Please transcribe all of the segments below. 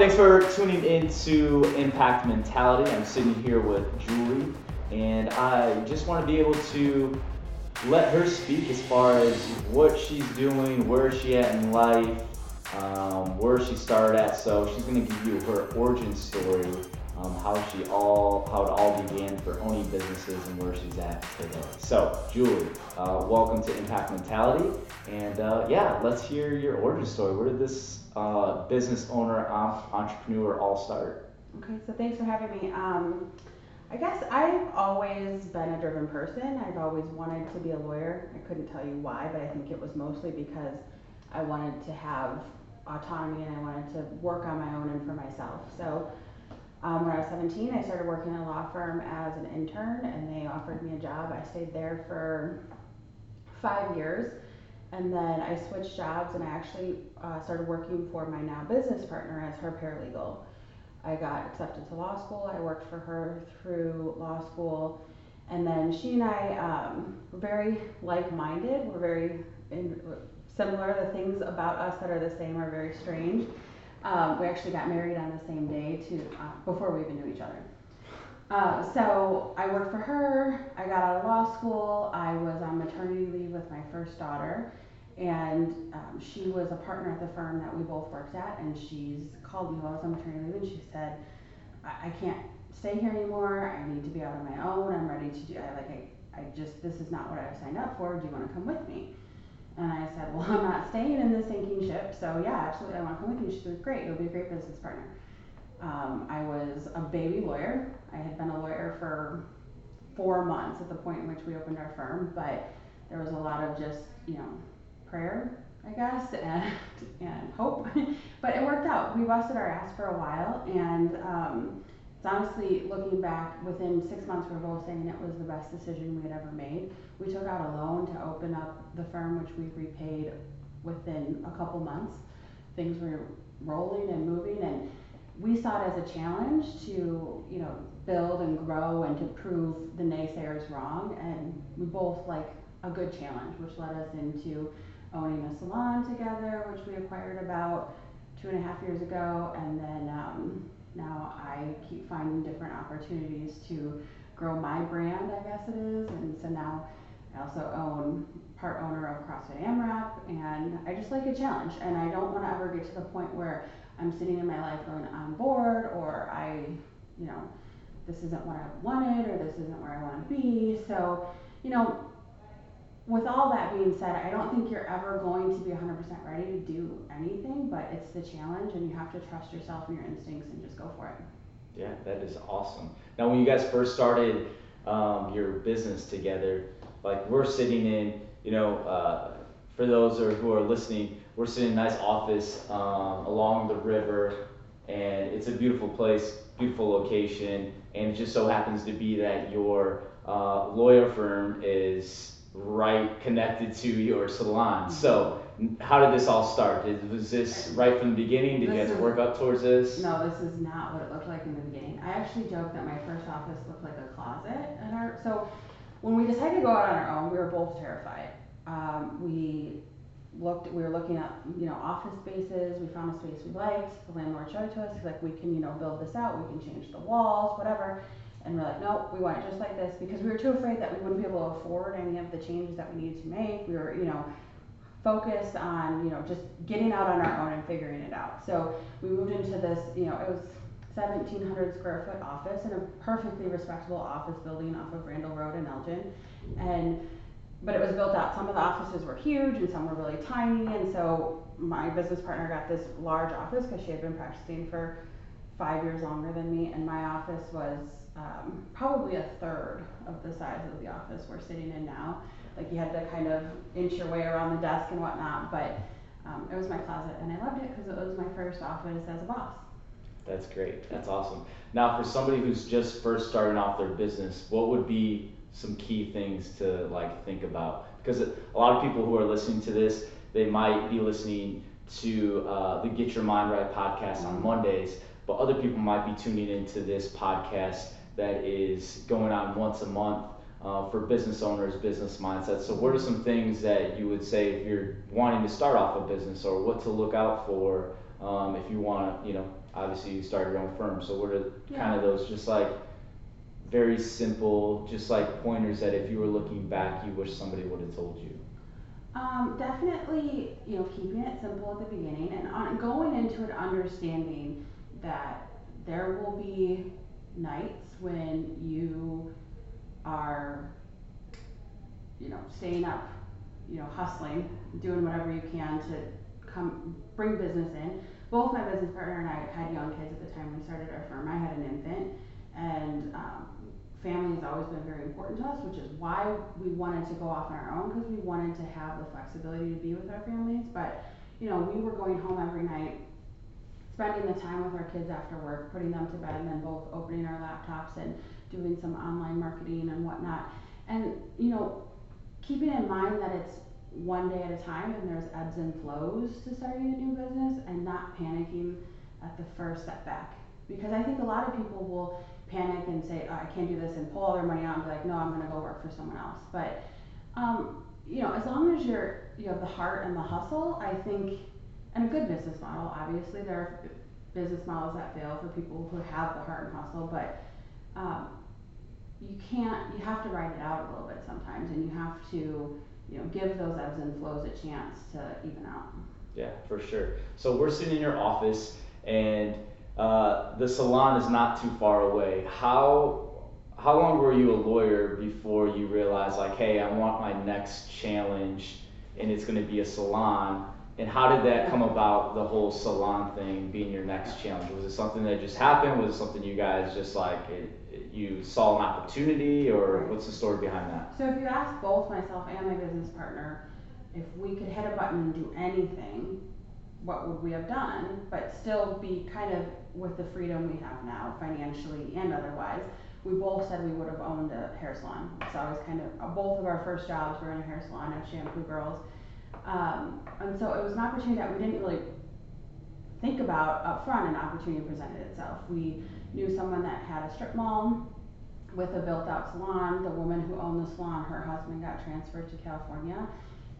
Thanks for tuning in to Impact Mentality. I'm sitting here with Julie, and I just want to be able to let her speak as far as what she's doing, where she at in life, um, where she started at. So she's going to give you her origin story, um, how she all, how it all began for owning businesses and where she's at today. So Julie, uh, welcome to Impact Mentality, and uh, yeah, let's hear your origin story. Where did this uh, business owner, entrepreneur all start? Okay, so thanks for having me. Um, I guess I've always been a driven person. I've always wanted to be a lawyer. I couldn't tell you why, but I think it was mostly because I wanted to have autonomy and I wanted to work on my own and for myself. So um, when I was 17, I started working in a law firm as an intern and they offered me a job. I stayed there for five years and then I switched jobs and I actually uh, started working for my now business partner as her paralegal. I got accepted to law school. I worked for her through law school. And then she and I um, were very like minded. We're very in, similar. The things about us that are the same are very strange. Um, we actually got married on the same day to uh, before we even knew each other. Uh, so I worked for her. I got out of law school. I was on maternity leave with my first daughter, and um, she was a partner at the firm that we both worked at. And she's called me while I was on maternity leave, and she said, I, I can't stay here anymore. I need to be out on my own. I'm ready to do. I like. I, I just this is not what I signed up for. Do you want to come with me? And I said, well, I'm not staying in this sinking ship, so yeah, absolutely, I want to come with you. She said, great, you'll be a great business partner. Um, I was a baby lawyer. I had been a lawyer for four months at the point in which we opened our firm, but there was a lot of just, you know, prayer, I guess, and, and hope. but it worked out. We busted our ass for a while, and um, it's honestly looking back, within six months, we were both saying it was the best decision we had ever made. We took out a loan to open up the firm, which we repaid within a couple months. Things were rolling and moving, and we saw it as a challenge to, you know, build and grow and to prove the naysayers wrong. And we both like a good challenge, which led us into owning a salon together, which we acquired about two and a half years ago. And then um, now I keep finding different opportunities to grow my brand, I guess it is. And so now I also own part owner of CrossFit AMRAP, and I just like a challenge. And I don't want to ever get to the point where I'm sitting in my life going, I'm bored, or I, you know, this isn't what I wanted, or this isn't where I want to be. So, you know, with all that being said, I don't think you're ever going to be 100% ready to do anything, but it's the challenge, and you have to trust yourself and your instincts and just go for it. Yeah, that is awesome. Now, when you guys first started um, your business together, like we're sitting in, you know, uh, for those who are listening, we're sitting in a nice office um, along the river, and it's a beautiful place, beautiful location, and it just so happens to be that your uh, lawyer firm is right connected to your salon. Mm-hmm. So, how did this all start? Was this right from the beginning? Did this you have to work up towards this? No, this is not what it looked like in the beginning. I actually joked that my first office looked like a closet. And our, so, when we decided to go out on our own, we were both terrified. Um, we looked, we were looking at, you know, office spaces. We found a space we liked. The landlord showed it to us. He's like, we can, you know, build this out. We can change the walls, whatever. And we're like, nope, we want it just like this because we were too afraid that we wouldn't be able to afford any of the changes that we needed to make. We were, you know, focused on, you know, just getting out on our own and figuring it out. So we moved into this, you know, it was 1700 square foot office in a perfectly respectable office building off of Randall Road in Elgin. And but it was built out. Some of the offices were huge and some were really tiny. And so my business partner got this large office because she had been practicing for five years longer than me. And my office was um, probably a third of the size of the office we're sitting in now. Like you had to kind of inch your way around the desk and whatnot. But um, it was my closet and I loved it because it was my first office as a boss. That's great. That's awesome. Now, for somebody who's just first starting off their business, what would be some key things to like think about because a lot of people who are listening to this they might be listening to uh, the get your mind right podcast on mm-hmm. mondays but other people might be tuning into this podcast that is going on once a month uh, for business owners, business mindsets. So, what are some things that you would say if you're wanting to start off a business, or what to look out for um, if you want to, you know, obviously you start your own firm. So, what are yeah. kind of those just like very simple, just like pointers that if you were looking back, you wish somebody would have told you? Um, definitely, you know, keeping it simple at the beginning and on, going into it understanding that there will be nights when you are, you know, staying up, you know, hustling, doing whatever you can to come bring business in. Both my business partner and I had young kids at the time we started our firm. I had an infant, and um, family has always been very important to us, which is why we wanted to go off on our own because we wanted to have the flexibility to be with our families. But you know, we were going home every night, spending the time with our kids after work, putting them to bed, and then both opening our laptops and doing some online marketing and whatnot. And you know, keeping in mind that it's one day at a time and there's ebbs and flows to starting a new business and not panicking at the first setback. Because I think a lot of people will panic and say, oh, I can't do this and pull all their money out and be like, no, I'm gonna go work for someone else. But, um, you know, as long as you're, you have the heart and the hustle, I think, and a good business model, obviously, there are business models that fail for people who have the heart and hustle, but, um, you can't, you have to write it out a little bit sometimes and you have to, you know, give those ebbs and flows a chance to even out. Yeah, for sure. So we're sitting in your office and uh, the salon is not too far away. How how long were you a lawyer before you realized like, hey, I want my next challenge, and it's going to be a salon? And how did that come about? The whole salon thing being your next challenge was it something that just happened? Was it something you guys just like it, it, you saw an opportunity, or what's the story behind that? So if you ask both myself and my business partner, if we could hit a button and do anything, what would we have done, but still be kind of with the freedom we have now, financially and otherwise. We both said we would have owned a hair salon. So I was kind of, both of our first jobs were in a hair salon at Shampoo Girls. Um, and so it was an opportunity that we didn't really think about up front, an opportunity presented itself. We knew someone that had a strip mall with a built out salon. The woman who owned the salon, her husband got transferred to California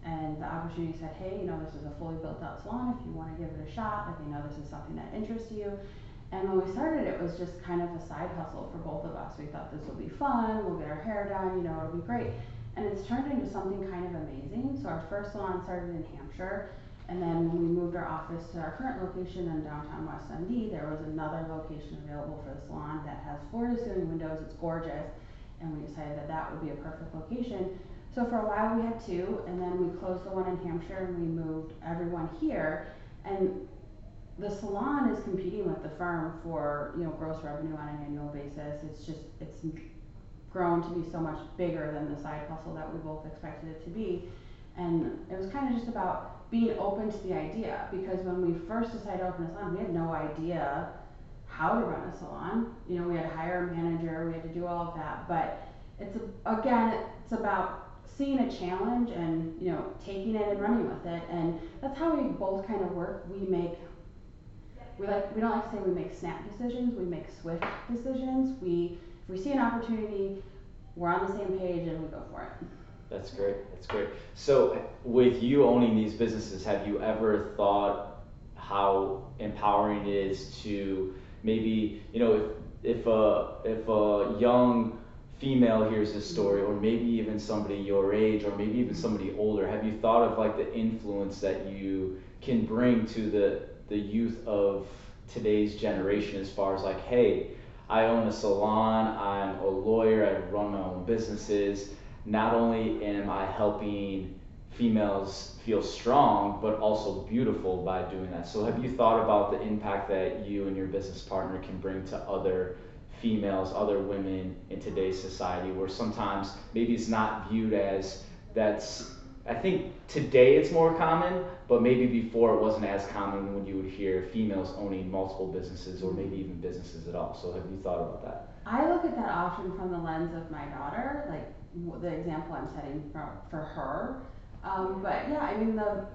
and the opportunity said, hey, you know, this is a fully built out salon. If you want to give it a shot, like they know this is something that interests you. And when we started, it was just kind of a side hustle for both of us. We thought this will be fun. We'll get our hair done. You know, it'll be great. And it's turned into something kind of amazing. So our first salon started in Hampshire. And then when we moved our office to our current location in downtown West Dundee, there was another location available for the salon that has floor to ceiling windows. It's gorgeous. And we decided that that would be a perfect location. So for a while we had two, and then we closed the one in Hampshire and we moved everyone here. And the salon is competing with the firm for you know gross revenue on an annual basis. It's just it's grown to be so much bigger than the side hustle that we both expected it to be. And it was kind of just about being open to the idea because when we first decided to open a salon, we had no idea how to run a salon. You know, we had to hire a manager, we had to do all of that, but it's again, it's about seeing a challenge and you know taking it and running with it and that's how we both kind of work we make we like we don't like to say we make snap decisions we make swift decisions we we see an opportunity we're on the same page and we go for it. That's great that's great. So with you owning these businesses have you ever thought how empowering it is to maybe you know if if a if a young female hears this story, or maybe even somebody your age, or maybe even somebody older, have you thought of like the influence that you can bring to the the youth of today's generation as far as like, hey, I own a salon, I'm a lawyer, I run my own businesses. Not only am I helping females feel strong, but also beautiful by doing that. So, have you thought about the impact that you and your business partner can bring to other females, other women in today's society, where sometimes maybe it's not viewed as that's. I think today it's more common, but maybe before it wasn't as common when you would hear females owning multiple businesses or maybe even businesses at all. So have you thought about that? I look at that often from the lens of my daughter, like the example I'm setting for, for her. Um, but yeah, I mean the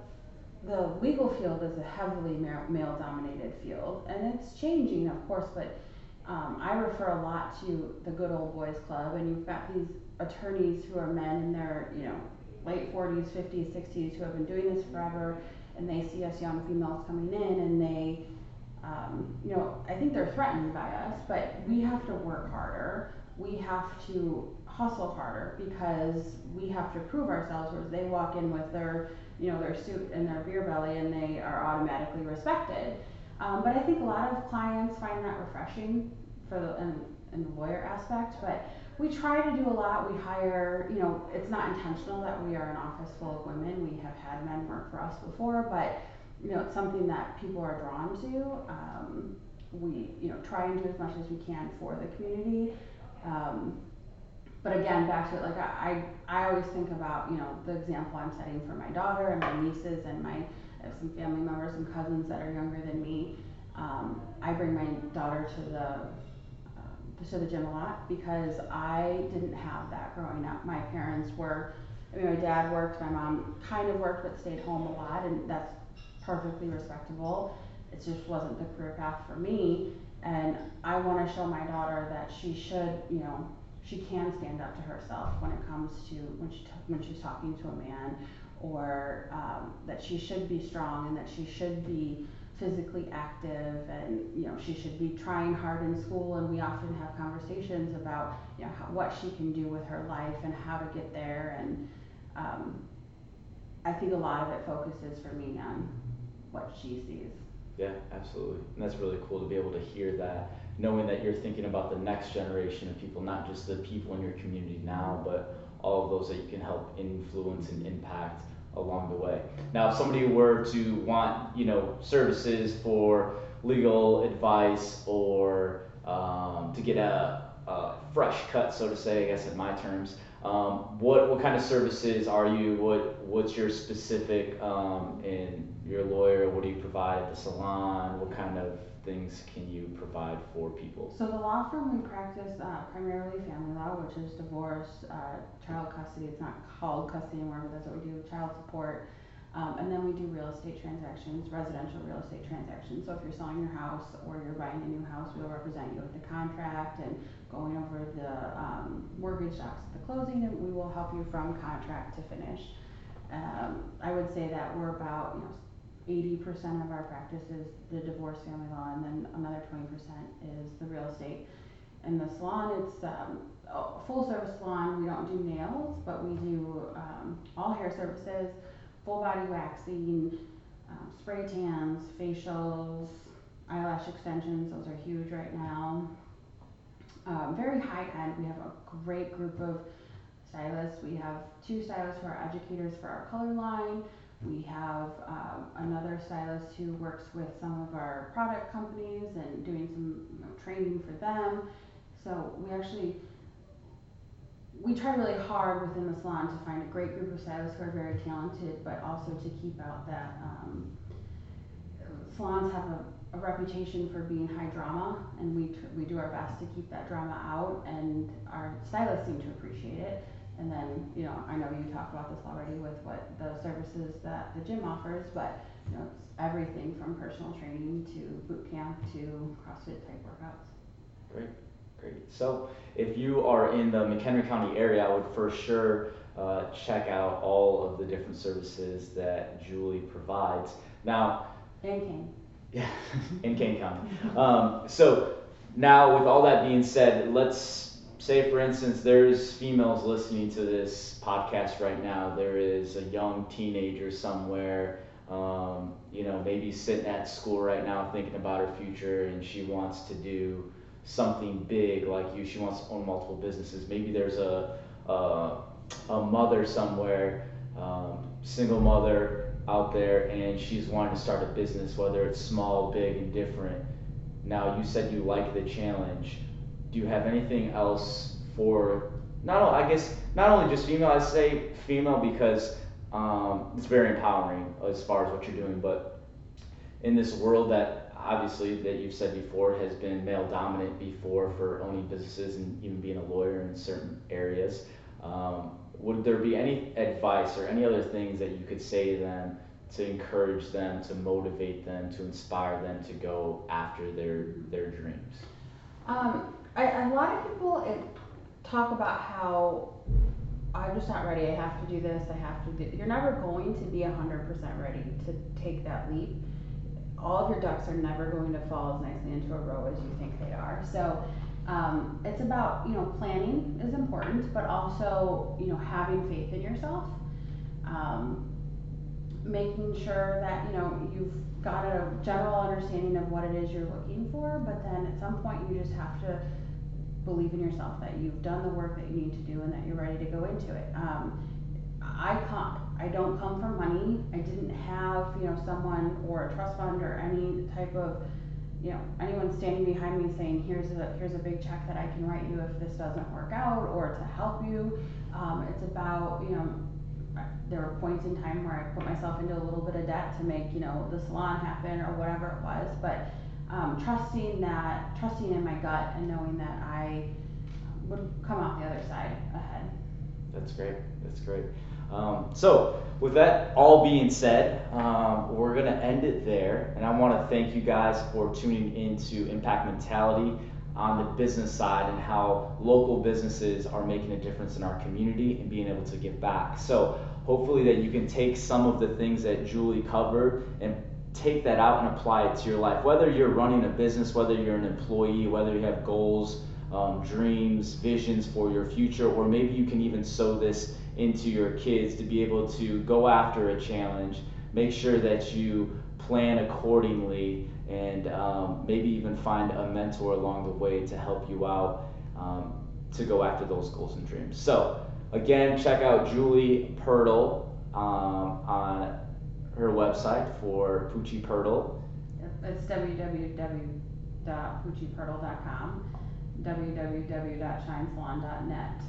the legal field is a heavily male dominated field, and it's changing, of course, but um, I refer a lot to the Good Old Boys Club, and you've got these attorneys who are men in their, you know, late 40s, 50s, 60s who have been doing this forever, and they see us young females coming in, and they, um, you know, I think they're threatened by us, but we have to work harder. We have to hustle harder because we have to prove ourselves. Whereas they walk in with their, you know, their suit and their beer belly, and they are automatically respected. Um, but I think a lot of clients find that refreshing for the in, in the lawyer aspect. But we try to do a lot. We hire, you know, it's not intentional that we are an office full of women. We have had men work for us before, but you know, it's something that people are drawn to. Um, we, you know, try and do as much as we can for the community. Um, but again, back to it, like I, I, I always think about, you know, the example I'm setting for my daughter and my nieces and my, some family members and cousins that are younger than me. Um, I bring my daughter to the, to the gym a lot because I didn't have that growing up. My parents were, I mean, my dad worked, my mom kind of worked but stayed home a lot, and that's perfectly respectable. It just wasn't the career path for me, and I want to show my daughter that she should, you know, she can stand up to herself when it comes to when she when she's talking to a man, or um, that she should be strong and that she should be physically active and you know she should be trying hard in school and we often have conversations about you know how, what she can do with her life and how to get there and um, I think a lot of it focuses for me on what she sees. Yeah, absolutely. And that's really cool to be able to hear that, knowing that you're thinking about the next generation of people, not just the people in your community now, but all of those that you can help influence and impact along the way. Now, if somebody were to want, you know, services for legal advice or um, to get a, a, fresh cut, so to say, I guess in my terms, um, what what kind of services are you? What what's your specific um, in your lawyer? What do you provide at the salon? What kind of things can you provide for people? So the law firm we practice uh, primarily family law, which is divorce, uh, child custody. It's not called custody anymore, but that's what we do. Child support, um, and then we do real estate transactions, residential real estate transactions. So if you're selling your house or you're buying a new house, we'll represent you with the contract and going over the um, mortgage docs at the closing, and we will help you from contract to finish. Um, I would say that we're about, you know, eighty percent of our practice is the divorce family law, and then another twenty percent is the real estate. In the salon, it's um, a full service salon. We don't do nails, but we do um, all hair services full body waxing, um, spray tans, facials, eyelash extensions, those are huge right now. Um, very high end. We have a great group of stylists. We have two stylists who are educators for our color line. We have um, another stylist who works with some of our product companies and doing some you know, training for them. So we actually we try really hard within the salon to find a great group of stylists who are very talented, but also to keep out that um, salons have a, a, reputation for being high drama, and we we do our best to keep that drama out, and our stylists seem to appreciate it. And then, you know, I know you talked about this already with what the services that the gym offers, but you know, it's everything from personal training to boot camp to CrossFit type workouts. Great. Great. So if you are in the McHenry County area, I would for sure uh, check out all of the different services that Julie provides. Now, and Kane. Yeah, in Kane County. Um, so now, with all that being said, let's say, for instance, there's females listening to this podcast right now. There is a young teenager somewhere, um, you know, maybe sitting at school right now thinking about her future, and she wants to do something big like you. She wants to own multiple businesses. Maybe there's a a, a mother somewhere, um, single mother out there, and she's wanting to start a business, whether it's small, big, and different. Now you said you like the challenge. Do you have anything else for not I guess not only just female? I say female because um, it's very empowering as far as what you're doing, but in this world that obviously that you've said before has been male dominant before for owning businesses and even being a lawyer in certain areas. Um, would there be any advice or any other things that you could say to them to encourage them, to motivate them, to inspire them to go after their their dreams? Um, I, a lot of people talk about how I'm just not ready. I have to do this. I have to do. You're never going to be hundred percent ready to take that leap. All of your ducks are never going to fall as nicely into a row as you think they are. So um, it's about you know planning is important, but also you know having faith in yourself. Um, making sure that you know you've got a general understanding of what it is you're looking for, but then at some point you just have to believe in yourself that you've done the work that you need to do and that you're ready to go into it. Um, I can't, I don't come from money. I didn't have, you know, someone or a trust fund or any type of, you know, anyone standing behind me saying, here's a, here's a big check that I can write you if this doesn't work out or to help you. Um, it's about, you know, there were points in time where I put myself into a little bit of debt to make, you know, the salon happen or whatever it was, but um, trusting that, trusting in my gut and knowing that I would come out the other side ahead. That's great. That's great. Um, so, with that all being said, um, we're going to end it there. And I want to thank you guys for tuning into Impact Mentality on the business side and how local businesses are making a difference in our community and being able to give back. So, hopefully, that you can take some of the things that Julie covered and take that out and apply it to your life. Whether you're running a business, whether you're an employee, whether you have goals, um, dreams, visions for your future, or maybe you can even sow this into your kids to be able to go after a challenge. Make sure that you plan accordingly and um, maybe even find a mentor along the way to help you out um, to go after those goals and dreams. So, again, check out Julie Pirtle um, on her website for Pucci Pirtle. It's www.puccipirtle.com, www.shinesalon.net,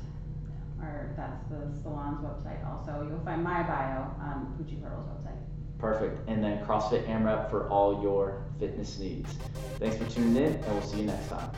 or that's the salon's website also. You'll find my bio on Pucci Pirtle's website. Perfect. And then CrossFit AMRAP for all your fitness needs. Thanks for tuning in, and we'll see you next time.